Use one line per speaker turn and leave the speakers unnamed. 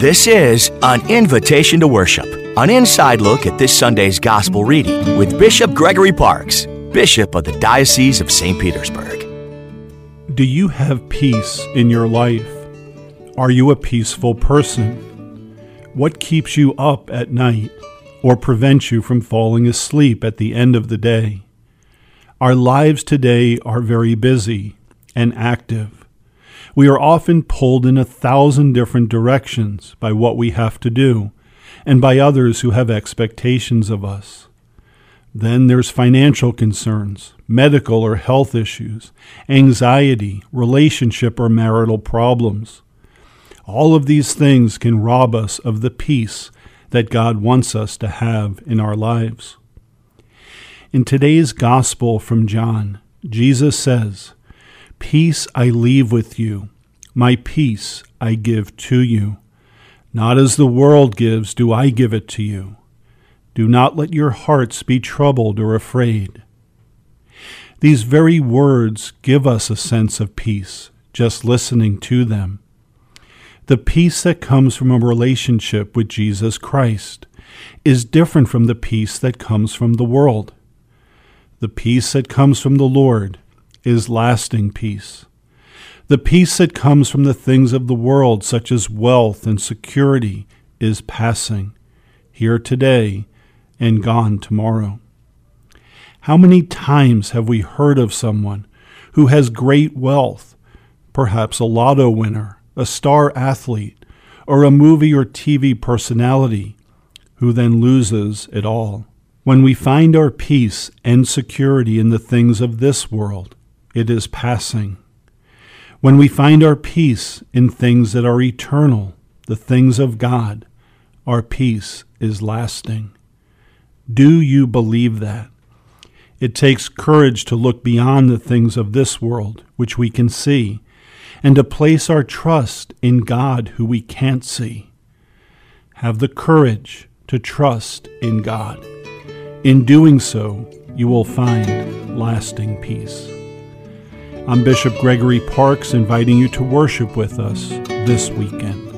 This is an invitation to worship, an inside look at this Sunday's gospel reading with Bishop Gregory Parkes, Bishop of the Diocese of St. Petersburg.
Do you have peace in your life? Are you a peaceful person? What keeps you up at night or prevents you from falling asleep at the end of the day? Our lives today are very busy and active. We are often pulled in a thousand different directions by what we have to do and by others who have expectations of us. Then there's financial concerns, medical or health issues, anxiety, relationship or marital problems. All of these things can rob us of the peace that God wants us to have in our lives. In today's Gospel from John, Jesus says, Peace I leave with you, my peace I give to you. Not as the world gives, do I give it to you. Do not let your hearts be troubled or afraid. These very words give us a sense of peace, just listening to them. The peace that comes from a relationship with Jesus Christ is different from the peace that comes from the world. The peace that comes from the Lord is lasting peace. The peace that comes from the things of the world, such as wealth and security, is passing, here today and gone tomorrow. How many times have we heard of someone who has great wealth, perhaps a lotto winner, a star athlete, or a movie or TV personality, who then loses it all? When we find our peace and security in the things of this world, it is passing. When we find our peace in things that are eternal, the things of God, our peace is lasting. Do you believe that? It takes courage to look beyond the things of this world, which we can see, and to place our trust in God, who we can't see. Have the courage to trust in God. In doing so, you will find lasting peace. I'm Bishop Gregory Parkes inviting you to worship with us this weekend.